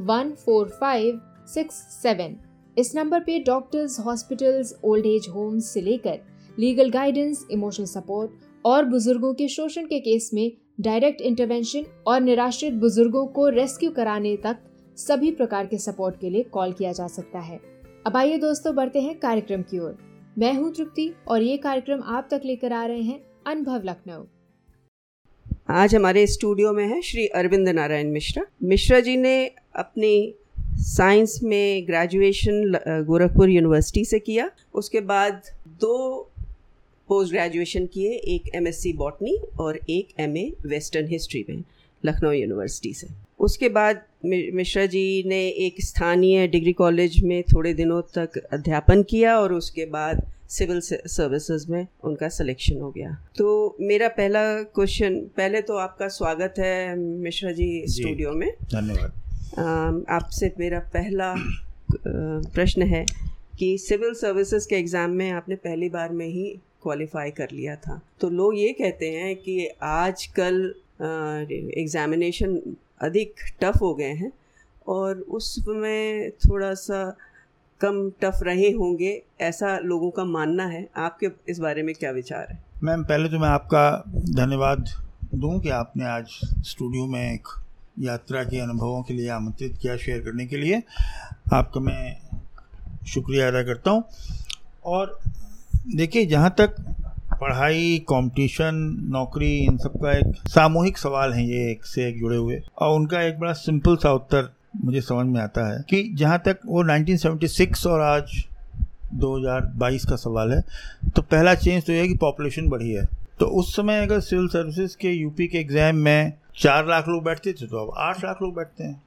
One four five six seven इस number पे doctors hospitals old age homes से लेकर लीगल गाइडेंस इमोशनल सपोर्ट और बुज़ुर्गों के शोषण के केस में डायरेक्ट इंटरवेंशन और निराश्रित बुज़ुर्गों को रेस्क्यू कराने तक सभी प्रकार के सपोर्ट के लिए कॉल किया जा सकता है। अब आइए दोस्तों बढ़ते हैं कार्यक्रम की ओर। मैं हूँ तृप्ति और ये कार्यक्रम आप तक लेकर आ रहे हैं अनुभव लखनऊ। आज हमारे स्टूडियो में है श्री अरविंद नारायण मिश्रा। मिश्रा जी ने अपनी साइंस में ग्रेजुएशन गोरखपुर यूनिवर्सिटी से किया। उसके बाद दो पोस्ट ग्रेजुएशन किए, एक एमएससी बॉटनी और एक एमए वेस्टर्न हिस्ट्री में, लखनऊ यूनिवर्सिटी से। उसके बाद मिश्रा जी ने एक स्थानीय डिग्री कॉलेज में थोड़े दिनों तक अध्यापन किया और उसके बाद सिविल सर्विसेज़ में उनका सिलेक्शन हो गया। तो मेरा पहला क्वेश्चन पहले तो आपका स्वागत है मिश्रा जी स्टूडियो में। धन्यवाद। आपसे मेरा पहला प्रश्न है कि सिविल सर्विसेज़ के एग्ज़ाम में आपने पहली बार में ही क्वालिफाई कर लिया था। तो लोग ये कहते हैं कि आज कल एग्ज़ामिनेशन अधिक टफ हो गए हैं और उसमें थोड़ा सा कम टफ रहे होंगे, ऐसा लोगों का मानना है। आपके इस बारे में क्या विचार है? मैम, पहले तो मैं आपका धन्यवाद दूँ कि आपने आज स्टूडियो में एक यात्रा के अनुभवों के लिए आमंत्रित किया शेयर करने के लिए। आपका मैं शुक्रिया अदा करता हूँ। और देखिए, जहाँ तक पढ़ाई कंपटीशन नौकरी, इन सब का एक सामूहिक सवाल है, ये एक से एक जुड़े हुए। और उनका एक बड़ा सिंपल सा उत्तर मुझे समझ में आता है कि जहाँ तक वो 1976 और आज 2022 का सवाल है तो पहला चेंज तो ये है कि पॉपुलेशन बढ़ी है। तो उस समय अगर सिविल सर्विसेज़ के यूपी के एग्ज़ाम में चार लाख लोग बैठते थे तो अब आठ लाख लोग बैठते हैं।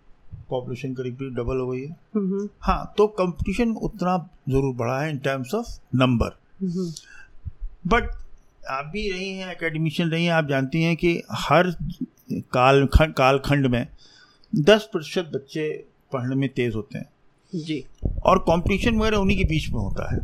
पॉपुलेशन करीब करीब डबल हो गई है। हाँ तो कंपटीशन उतना ज़रूर बढ़ा है in terms of number but आप भी रही हैं एकेडमिशियन रही हैं आप जानती हैं कि हर काल खंड कालखंड में दस प्रतिशत बच्चे पढ़ने में तेज होते हैं। जी। और कंपटीशन वगैरह उन्हीं के बीच में होता है।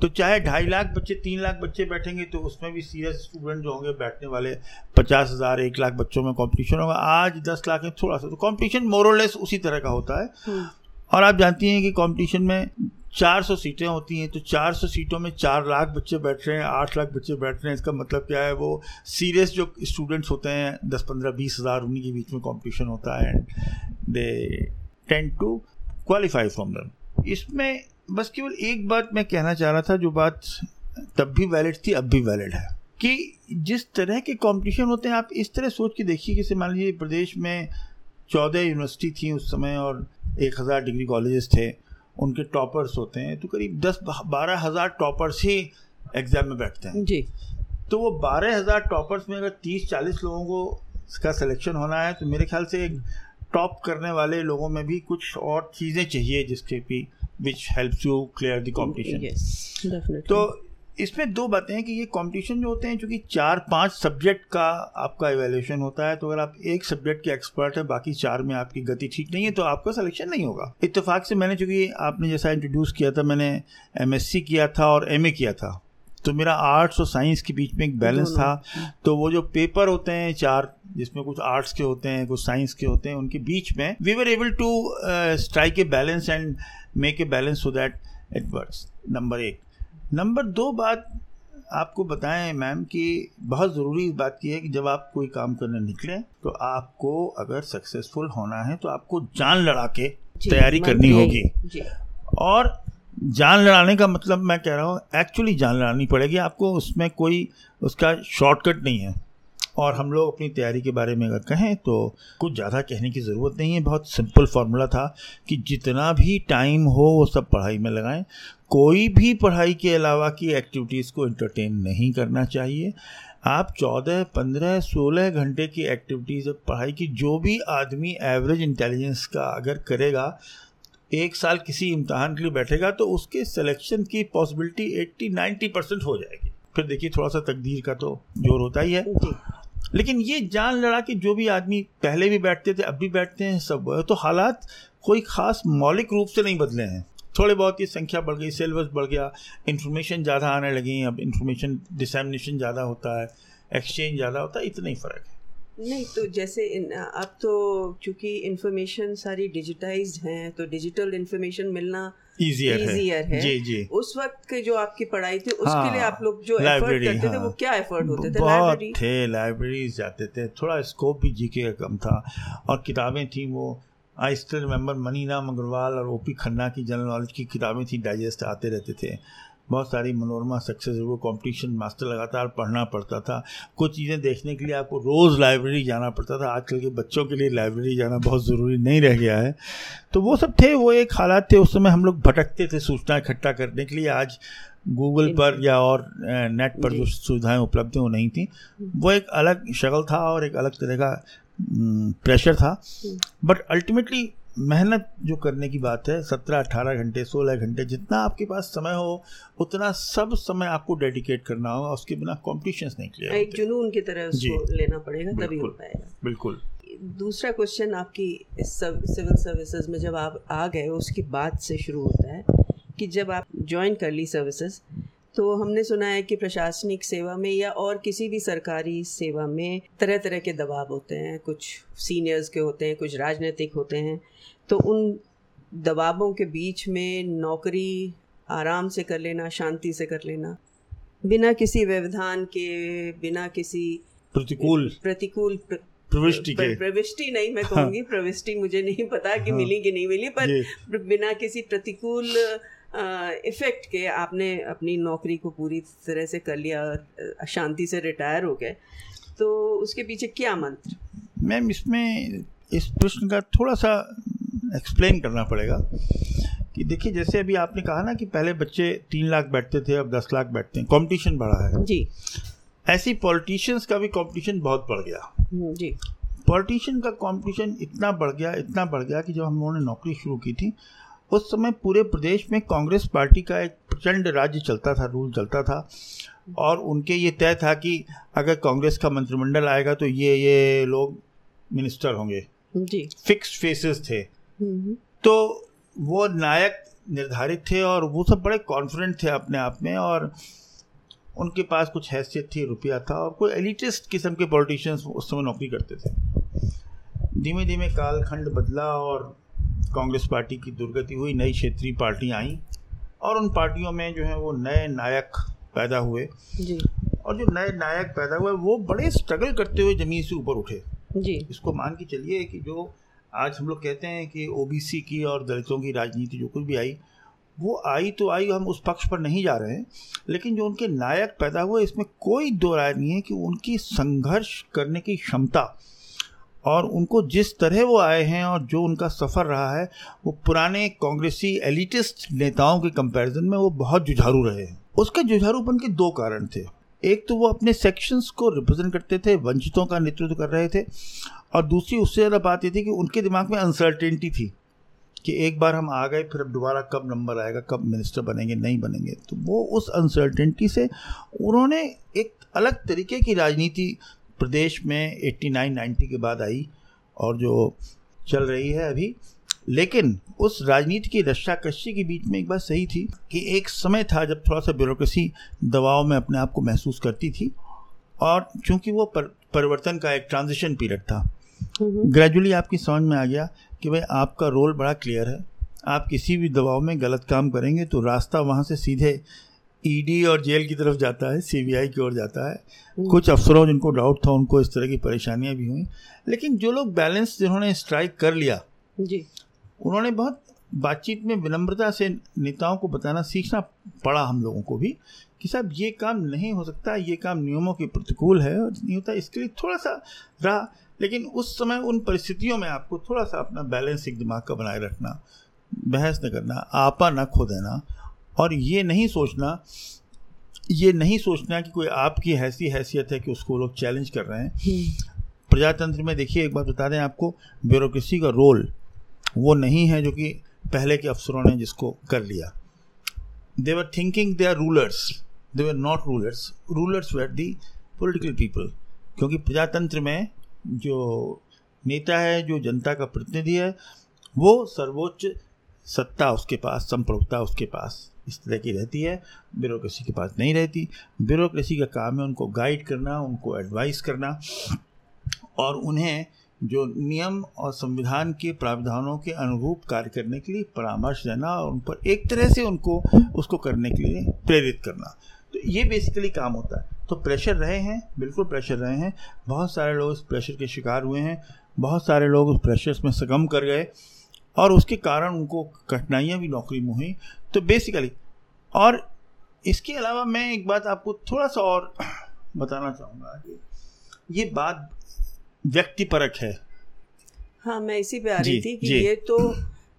तो चाहे ढाई लाख बच्चे तीन लाख बच्चे बैठेंगे तो उसमें भी सीरियस स्टूडेंट जो होंगे बैठने वाले पचास हज़ार एक लाख बच्चों में कंपटीशन होगा। आज दस लाख में थोड़ा सा। तो कंपटीशन मोरलेस उसी तरह का होता है। हम्म। और आप जानती हैं कि कंपटीशन में 400 सीटें होती हैं तो 400 सीटों में चार लाख बच्चे बैठ रहे हैं, आठ लाख बच्चे बैठ रहे हैं। इसका मतलब क्या है? वो सीरियस जो स्टूडेंट्स होते हैं, दस, पंद्रह, बीस हज़ार, उन्हीं के बीच में कंपटीशन होता है and they tend to qualify from them इसमें बस केवल एक बात मैं कहना चाह रहा था, जो बात तब भी वैलिड थी, अब भी वैलिड है। कि जिस तरह के कंपटीशन होते हैं, आप इस तरह सोच के देखिए कि मान लीजिए प्रदेश में चौदह यूनिवर्सिटी थी उस समय और एक हज़ार डिग्री कॉलेजेस थे। उनके टॉपर्स होते हैं तो करीब दस बारह हज़ार टॉपर्स ही एग्ज़ाम में बैठते हैं। जी। तो वो बारह हज़ार टॉपर्स में अगर तीस चालीस लोगों को इसका सिलेक्शन होना है तो मेरे ख्याल से टॉप करने वाले लोगों में भी कुछ और चीज़ें चाहिए जिसके भी which helps you clear the competition तो इसमें दो बातें हैं कि ये कंपटीशन जो होते हैं चूँकि चार पाँच सब्जेक्ट का आपका एवेल्यूशन होता है तो अगर आप एक सब्जेक्ट के एक्सपर्ट है बाकी चार में आपकी गति ठीक नहीं है तो आपका सिलेक्शन नहीं होगा। इतफाक से मैंने चूँकि आपने जैसा इंट्रोड्यूस किया था मैंने एमएससी किया था और एमए किया था तो मेरा आर्ट्स और साइंस के बीच में एक बैलेंस था। तो वो जो पेपर होते हैं चार जिसमें कुछ आर्ट्स के होते हैं कुछ साइंस के होते हैं उनके बीच में we were able to strike a balance and make a balance so that it works number एक। नंबर दो बात आपको बताएँ मैम कि बहुत ज़रूरी इस बात की है कि जब आप कोई काम करने निकले तो आपको अगर सक्सेसफुल होना है तो आपको जान लड़ा के तैयारी करनी होगी। और जान लड़ाने का मतलब मैं कह रहा हूँ एक्चुअली जान लड़ानी पड़ेगी आपको उसमें कोई उसका शॉर्टकट नहीं है। और हम लोग अपनी तैयारी के बारे में अगर कहें तो कुछ ज़्यादा कहने की ज़रूरत नहीं है। बहुत सिंपल फार्मूला था कि जितना भी टाइम हो, वो सब पढ़ाई में लगाएँ। कोई भी पढ़ाई के अलावा की एक्टिविटीज़ को इंटरटेन नहीं करना चाहिए। आप चौदह, पंद्रह, सोलह घंटे की एक्टिविटीज़ पढ़ाई की जो भी आदमी एवरेज इंटेलिजेंस का अगर करेगा, एक साल किसी इम्तहान के लिए बैठेगा तो उसके सिलेक्शन की पॉसिबिलिटी एट्टी नाइन्टी परसेंट हो जाएगी। फिर देखिए थोड़ा सा तकदीर का तो ज़ोर होता ही है। लेकिन ये जान लड़ा कि जो भी आदमी पहले भी बैठते थे अब भी बैठते हैं सब तो हालात कोई ख़ास मौलिक रूप से नहीं बदले हैं। थोड़े बहुत ये संख्या बढ़ गई सिलेबस बढ़ गया इन्फॉर्मेशन ज़्यादा आने लगी अब इन्फॉर्मेशन डिसमिनेशन ज़्यादा होता है एक्सचेंज ज़्यादा होता है इतना ही फ़र्क है। नहीं तो जैसे इन, अब तो चूँकि इन्फॉर्मेशन सारी डिजिटाइज हैं तो डिजिटल इन्फॉर्मेशन मिलना इजियर है, है। जी जी। उस वक्त के जो आपकी पढ़ाई थी उसके हाँ, लिए आप लोग जो एफर्ट करते हाँ, थे वो क्या एफर्ट होते थे? बहुत थे लाइब्रेरी जाते थे। थोड़ा स्कोप भी जीके का कम था। और किताबें थी वो। I still remember Mani Ram Agarwal और ओपी खन्ना की जनरल नॉलेज की किताबें थी डाइजेस्ट आते रहते थे। बहुत सारी मनोरमा सक्सेस वो कंपटीशन मास्टर लगातार पढ़ना पड़ता था। कुछ चीज़ें देखने के लिए आपको रोज़ लाइब्रेरी जाना पड़ता था। आजकल के बच्चों के लिए लाइब्रेरी जाना बहुत ज़रूरी नहीं रह गया है। तो वो सब थे वो एक हालात थे। उस समय हम लोग भटकते थे सूचना इकट्ठा करने के लिए। आज गूगल पर या और नेट पर जो। सुविधाएँ उपलब्ध हैं वो नहीं थी। वो एक अलग शक्ल था और एक अलग तरह का प्रेशर था। बट। अल्टीमेटली मेहनत जो करने की बात है सत्रह अठारह घंटे सोलह घंटे जितना आपके पास समय हो उतना सब समय आपको डेडिकेट करना होगा उसके बिना कॉम्पिटिशन नहीं क्लियर एक जुनून की तरह उसको लेना पड़ेगा तभी हो पाएगा। बिल्कुल। दूसरा क्वेश्चन आपकी सिविल सर्विसेज़ में जब आप आ गए उसके बाद से शुरू होता है कि जब आप ज्वाइन कर ली सर्विसेज़ तो हमने सुना है कि प्रशासनिक सेवा में या और किसी भी सरकारी सेवा में तरह तरह के दबाव होते हैं। कुछ सीनियर्स के होते हैं कुछ राजनीतिक होते हैं। तो उन दबावों के बीच में नौकरी आराम से कर लेना शांति से कर लेना बिना किसी व्यवधान के बिना किसी प्रतिकूल। प्रतिकूल प्र, प्रविष्टि के। प्रविष्टि नहीं मैं कहूँगी हाँ। प्रविष्टि मुझे नहीं पता कि हाँ, मिली कि नहीं मिली पर बिना किसी प्रतिकूल इफ़ेक्ट के आपने अपनी नौकरी को पूरी तरह से कर लिया और शांति से रिटायर हो गए। तो उसके पीछे क्या मंत्र? मैम इसमें इस प्रश्न का थोड़ा सा एक्सप्लेन करना पड़ेगा कि देखिए जैसे अभी आपने कहा ना कि पहले बच्चे तीन लाख बैठते थे अब दस लाख बैठते हैं। कंपटीशन बढ़ा है। जी। ऐसी पॉलिटिशियंस का भी कंपटीशन बहुत बढ़ गया। हम्म, जी। पॉलिटिशियन का कंपटीशन इतना बढ़ गया इतना बढ़ गया कि जब हम लोगों ने नौकरी शुरू की थी उस समय पूरे प्रदेश में कांग्रेस पार्टी का एक प्रचंड राज्य चलता था रूल चलता था। और उनके ये तय था कि अगर कांग्रेस का मंत्रिमंडल आएगा तो ये ये लोग मिनिस्टर होंगे। जी। फिक्स्ड फेसेस थे। तो वो नायक निर्धारित थे और वो सब बड़े कॉन्फिडेंट थे अपने आप में और उनके पास कुछ हैसियत थी रुपया था और कोई एलिटिस्ट किस्म के पॉलिटिशियंस उस समय नौकरी करते थे। धीमे धीमे कालखंड बदला और कांग्रेस पार्टी की दुर्गति हुई नई क्षेत्रीय पार्टियाँ आई और उन पार्टियों में जो है वो नए नायक पैदा हुए। जी। और जो नए नायक पैदा हुए वो बड़े स्ट्रगल करते हुए ज़मीन से ऊपर उठे। जी। इसको मान के चलिए कि जो आज हम लोग कहते हैं कि ओबीसी की और दलितों की राजनीति जो कुछ भी आई वो आई तो आई हम उस पक्ष पर नहीं जा रहे हैं। लेकिन जो उनके नायक पैदा हुए इसमें कोई दो राय नहीं है कि उनकी संघर्ष करने की क्षमता और उनको जिस तरह वो आए हैं और जो उनका सफ़र रहा है, वो पुराने कांग्रेसी एलिटिस्ट नेताओं के कंपैरिजन में वो बहुत जुझारू रहे हैं। उसके जुझारूपन के दो कारण थे। एक तो वो अपने सेक्शंस को रिप्रेजेंट करते थे, वंचितों का नेतृत्व कर रहे थे और दूसरी उससे ज़्यादा बात ये थी कि उनके दिमाग में अनसर्टेनिटी थी कि एक बार हम आ गए, फिर अब दोबारा कब नंबर आएगा, कब मिनिस्टर बनेंगे, नहीं बनेंगे। तो वो उस अनसर्टेनिटी से उन्होंने एक अलग तरीके की राजनीति प्रदेश में 89 90 के बाद आई और जो चल रही है अभी। लेकिन उस राजनीति की रस्साकशी के बीच में एक बात सही थी कि एक समय था जब थोड़ा सा ब्यूरोक्रेसी दबाव में अपने आप को महसूस करती थी और चूँकि वो पर, परिवर्तन का एक ट्रांजिशन पीरियड था। ग्रेजुअली आपकी समझ में आ गया कि भाई आपका रोल बड़ा क्लियर है। आप किसी भी दबाव में गलत काम करेंगे तो रास्ता वहाँ से सीधे ईडी और जेल की तरफ़ जाता है सीबीआई की ओर जाता है। कुछ अफसरों जिनको डाउट था उनको इस तरह की परेशानियाँ भी हुई। लेकिन जो लोग बैलेंस जिन्होंने स्ट्राइक कर लिया जी। उन्होंने बहुत बातचीत में विनम्रता से नेताओं को बताना सीखना पड़ा हम लोगों को भी कि साहब ये काम नहीं हो सकता ये काम नियमों के प्रतिकूल है और नहीं होता इसके लिए थोड़ा सा रहा। लेकिन उस समय उन परिस्थितियों में आपको थोड़ा सा अपना बैलेंस एक दिमाग का बनाए रखना बहस न करना आपा न खो देना और ये नहीं सोचना ये नहीं सोचना कि कोई आपकी ऐसी हैसियत है कि उसको लोग चैलेंज कर रहे हैं। प्रजातंत्र में देखिए एक बात बता दें आपको ब्यूरोक्रेसी का रोल वो नहीं है जो कि पहले के अफसरों ने जिसको कर लिया। They were thinking they are rulers they were not rulers rulers were the political people क्योंकि प्रजातंत्र में जो नेता है जो जनता का प्रतिनिधि है वो सर्वोच्च सत्ता उसके पास संप्रभुता उसके पास। इस तरह की रहती है, ब्यूरोक्रेसी के पास नहीं रहती। ब्यूरोक्रेसी का काम है उनको गाइड करना, उनको एडवाइस करना और उन्हें जो नियम और संविधान के प्रावधानों के अनुरूप कार्य करने के लिए परामर्श देना और उन पर एक तरह से उनको, उसको करने के लिए प्रेरित करना। तो ये बेसिकली काम होता है। तो प्रेशर रहे हैं, बिल्कुल प्रेशर रहे हैं। बहुत सारे लोग इस प्रेशर के शिकार हुए हैं। बहुत सारे लोग उस प्रेशर में सगम कर गए। और उसके कारण उनको कठिनाइयाँ भी नौकरी में हुई। तो बेसिकली और इसके अलावा मैं एक बात आपको थोड़ा सा और बताना चाहूँगा कि ये बात व्यक्तिपरक है। हाँ मैं इसी पे आ रही थी कि ये तो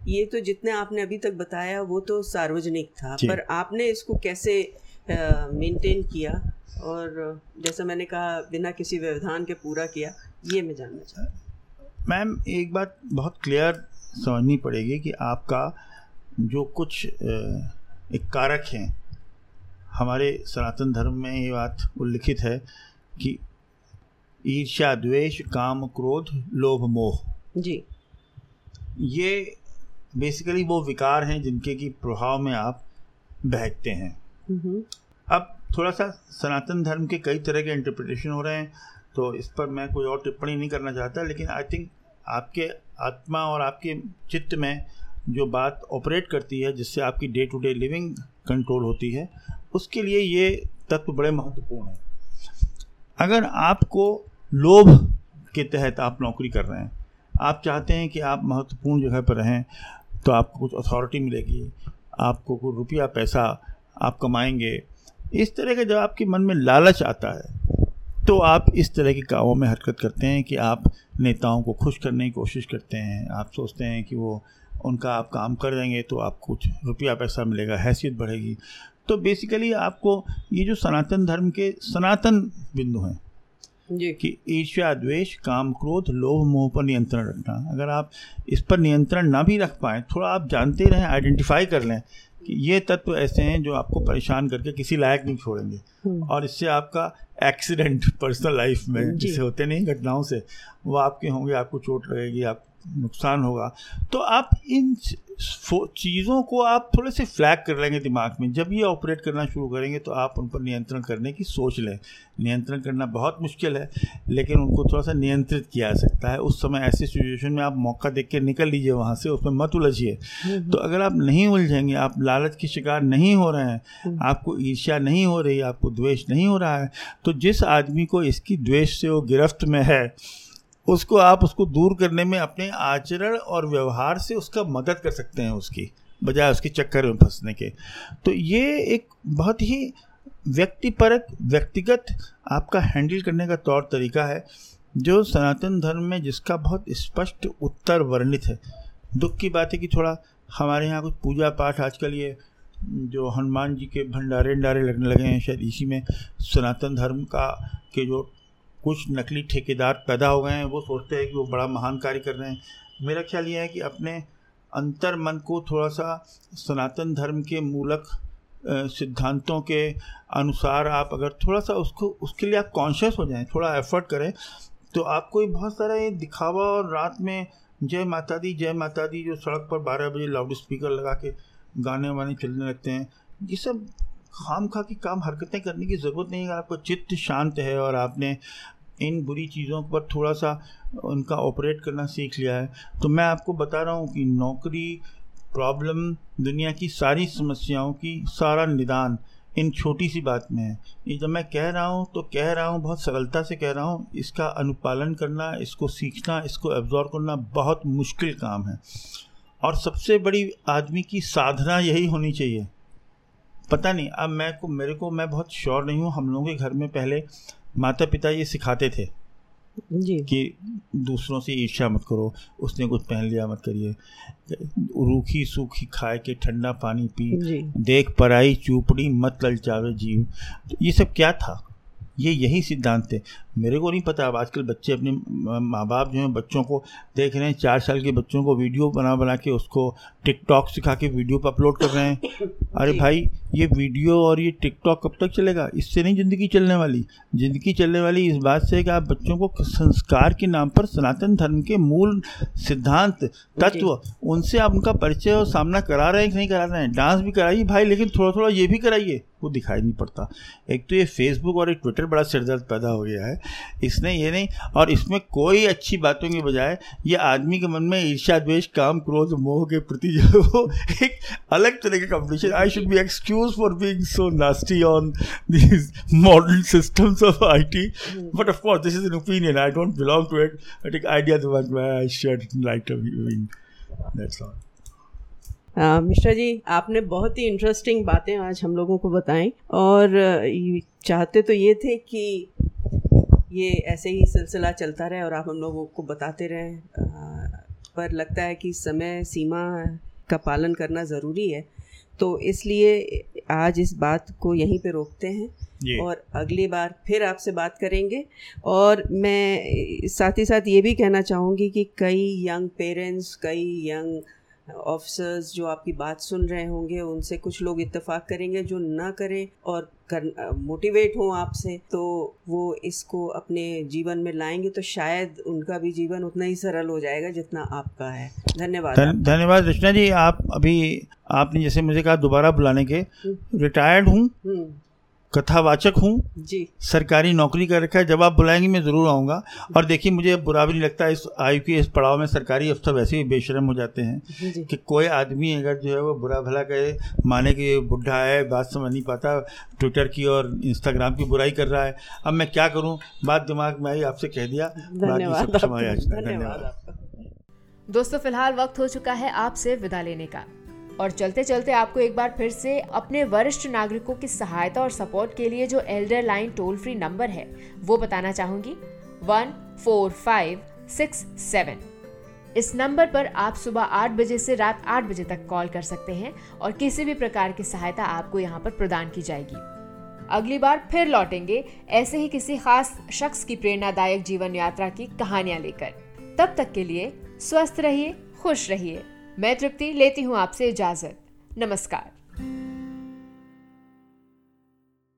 ये तो जितने आपने अभी तक बताया वो तो सार्वजनिक था। पर आपने इसको कैसे मेंटेन किया? और जैसा मैंने कहा बिना किसी व्यवधान के पूरा किया ये मैं जानना चाहता मैम एक बात बहुत क्लियर समझनी पड़ेगी कि आपका जो कुछ एक कारक हैं। हमारे सनातन धर्म में ये बात उल्लिखित है कि ईर्ष्या द्वेष काम क्रोध लोभ मोह। जी। ये बेसिकली वो विकार हैं जिनके की प्रभाव में आप बहकते हैं। अब थोड़ा सा सनातन धर्म के कई तरह के इंटरप्रिटेशन हो रहे हैं तो इस पर मैं कोई और टिप्पणी नहीं करना चाहता लेकिन आई थिंक आपके आत्मा और आपके चित्त में जो बात ऑपरेट करती है, जिससे आपकी day to day living control होती है, उसके लिए ये तत्व बड़े महत्वपूर्ण हैं। अगर आपको लोभ के तहत आप नौकरी कर रहे हैं, आप चाहते हैं कि आप महत्वपूर्ण जगह पर रहें तो आपको कुछ अथॉरिटी मिलेगी, आपको कुछ रुपया, पैसा आप कमाएँगे, इस तरह का जब आपके मन में लालच आता है तो आप इस तरह के कामों में हरकत करते हैं कि आप नेताओं को खुश करने की कोशिश करते हैं। आप सोचते हैं कि वो उनका आप काम कर देंगे तो आप कुछ रुपया पैसा मिलेगा हैसियत बढ़ेगी। तो बेसिकली आपको ये जो सनातन धर्म के सनातन बिंदु हैं कि ईर्ष्या द्वेष काम क्रोध लोभ मोह पर नियंत्रण रखना। अगर आप इस पर नियंत्रण ना भी रख पाए थोड़ा आप जानते रहें आइडेंटिफाई कर लें कि ये तत्व ऐसे हैं जो आपको परेशान करके किसी लायक नहीं छोड़ेंगे। हम्म। और इससे आपका एक्सीडेंट पर्सनल लाइफ में जिसे होते नहीं घटनाओं से वो आपके होंगे आपको चोट लगेगी आप नुकसान होगा। तो आप इन चीज़ों को आप थोड़े से फ्लैग कर लेंगे दिमाग में। जब ये ऑपरेट करना शुरू करेंगे तो आप उन पर नियंत्रण करने की सोच लें। नियंत्रण करना बहुत मुश्किल है लेकिन उनको थोड़ा सा नियंत्रित किया जा सकता है। उस समय ऐसी सिचुएशन में आप मौका देख के निकल लीजिए वहाँ से उसमें मत उलझिए। तो अगर आप नहीं उलझेंगे आप लालच के शिकार नहीं हो रहे हैं हम्म। आपको ईर्ष्या नहीं हो रही आपको द्वेष नहीं हो रहा है तो जिस आदमी को इसकी द्वेष से वो गिरफ्त में है उसको आप उसको दूर करने में अपने आचरण और व्यवहार से उसका मदद कर सकते हैं उसकी, बजाय उसके चक्कर में फंसने के। तो ये एक बहुत ही व्यक्तिपरक, व्यक्तिगत आपका हैंडल करने का तौर तरीका है, जो सनातन धर्म में जिसका बहुत स्पष्ट उत्तर वर्णित है। दुख की बात है कि थोड़ा हमारे यहाँ कुछ पूजा पाठ आजकल ये जो हनुमान जी के भंडारे भंडारे लगने लगे हैं, शायद इसी में सनातन धर्म का के जो कुछ नकली ठेकेदार पैदा हो गए हैं, वो सोचते हैं कि वो बड़ा महान कार्य कर रहे हैं। मेरा ख्याल ये है कि अपने अंतर मन को थोड़ा सा सनातन धर्म के मूलक सिद्धांतों के अनुसार आप अगर थोड़ा सा उसको, उसके लिए आप कॉन्शियस हो जाएँ, थोड़ा एफर्ट करें तो आपको बहुत सारा ये दिखावा और रात में जय माता दी, जय माता दी, जो सड़क पर बारह बजे लाउड स्पीकर लगा के गाने वाने चलने लगते हैं, ये सब खाम खा की काम हरकतें करने की ज़रूरत नहीं है। आपका चित्त शांत है और आपने इन बुरी चीज़ों पर थोड़ा सा उनका ऑपरेट करना सीख लिया है तो मैं आपको बता रहा हूँ कि नौकरी प्रॉब्लम दुनिया की सारी समस्याओं की सारा निदान इन छोटी सी बात में है। ये जब मैं कह रहा हूँ तो कह रहा हूँ, बहुत सरलता से कह रहा हूँ, इसका अनुपालन करना, इसको सीखना, इसको एब्जॉर्व करना बहुत मुश्किल काम है। और सबसे बड़ी आदमी की साधना यही होनी चाहिए। पता नहीं अब मैं को मेरे को मैं बहुत श्योर नहीं हूँ हम लोगों के घर में पहले माता पिता ये सिखाते थे जी। कि दूसरों से ईर्ष्या मत करो उसने कुछ पहन लिया मत करिए। रूखी सूखी खाए के ठंडा पानी पी देख पराई चूपड़ी मत ललचावे जीव। तो ये सब क्या था? ये यही सिद्धांत थे मेरे को नहीं पता अब आजकल बच्चे अपने माँ बाप जो हैं बच्चों को देख रहे हैं चार साल के बच्चों को वीडियो बना बना के उसको टिकटॉक सिखा के वीडियो पर अपलोड कर रहे हैं। अरे भाई ये वीडियो और ये टिकटॉक कब तक चलेगा? इससे नहीं ज़िंदगी चलने वाली। ज़िंदगी चलने वाली इस बात से कि आप बच्चों को संस्कार के नाम पर सनातन धर्म के मूल सिद्धांत तत्व उनसे आप उनका परिचय और सामना करा रहे हैं कि नहीं करा रहे हैं? डांस भी कराइए भाई लेकिन थोड़ा थोड़ा ये भी कराइए। वो दिखाई नहीं पड़ता। एक तो ये फेसबुक और एक ट्विटर बड़ा सिरदर्द पैदा हो गया है। इसने ये नहीं, और इसमें कोई अच्छी बातों के बजाय ये आदमी के मन में ईर्षा द्वेष, काम, क्रोध, मोह के प्रति जो वो एक अलग तरह का competition I should be excuse for being so nasty on these modern systems of I T but of course this is an opinion I don't belong to it but एक idea the one I to that's all Mishra ji आपने बहुत ही interesting बातें आज हम लोगों को बताएँ और चाहते तो ये थे कि ये ऐसे ही सिलसिला चलता रहे और आप हम लोगों को बताते रहें। पर लगता है कि समय सीमा का पालन करना ज़रूरी है। तो इसलिए आज इस बात को यहीं पे रोकते हैं और अगली बार फिर आपसे बात करेंगे। और मैं साथ ही साथ ये भी कहना चाहूँगी कि कई यंग पेरेंट्स कई यंग ऑफिसर्स जो आपकी बात सुन रहे होंगे उनसे कुछ लोग इत्तेफाक करेंगे जो ना करें और कर मोटिवेट हों आपसे तो वो इसको अपने जीवन में लाएँगे तो शायद उनका भी जीवन उतना ही सरल हो जाएगा जितना आपका है धन्यवाद धन्यवाद रचना जी आप अभी आपने जैसे मुझे कहा दोबारा बुलाने के रिटायर्ड हम्म। हूँ हम्म। कथावाचक हूँ। जी। सरकारी नौकरी कर रखा है। जब आप बुलाएँगे मैं ज़रूर आऊँगा। और देखिए मुझे बुरा भी नहीं लगता। इस आयु के इस पड़ाव में सरकारी अफसर वैसे ही बेशरम हो जाते हैं कि कोई आदमी अगर जो है वो बुरा भला कहे माने कि बुढ़ा है बात समझ नहीं पाता ट्विटर की और इंस्टाग्राम की बुराई कर रहा है। अब मैं क्या करूँ? बात दिमाग में आई आपसे कह दिया। धन्यवाद दोस्तों फ़िलहाल वक्त हो चुका है आपसे विदा लेने का। और चलते चलते आपको एक बार फिर से अपने वरिष्ठ नागरिकों की सहायता और सपोर्ट के लिए जो elder line toll free number है, वो बताना चाहूँगी। One four five six seven इस नंबर पर आप सुबह आठ बजे से रात आठ बजे तक कॉल कर सकते हैं और किसी भी प्रकार की सहायता आपको यहाँ पर प्रदान की जाएगी। अगली बार फिर लौटेंगे ऐसे ही किसी खास शख्स की प्रेरणादायक जीवन यात्रा की कहानियाँ लेकर। तब तक के लिए स्वस्थ रहिए, खुश रहिए। मैं तृप्ति लेती हूँ आपसे इजाज़त। नमस्कार।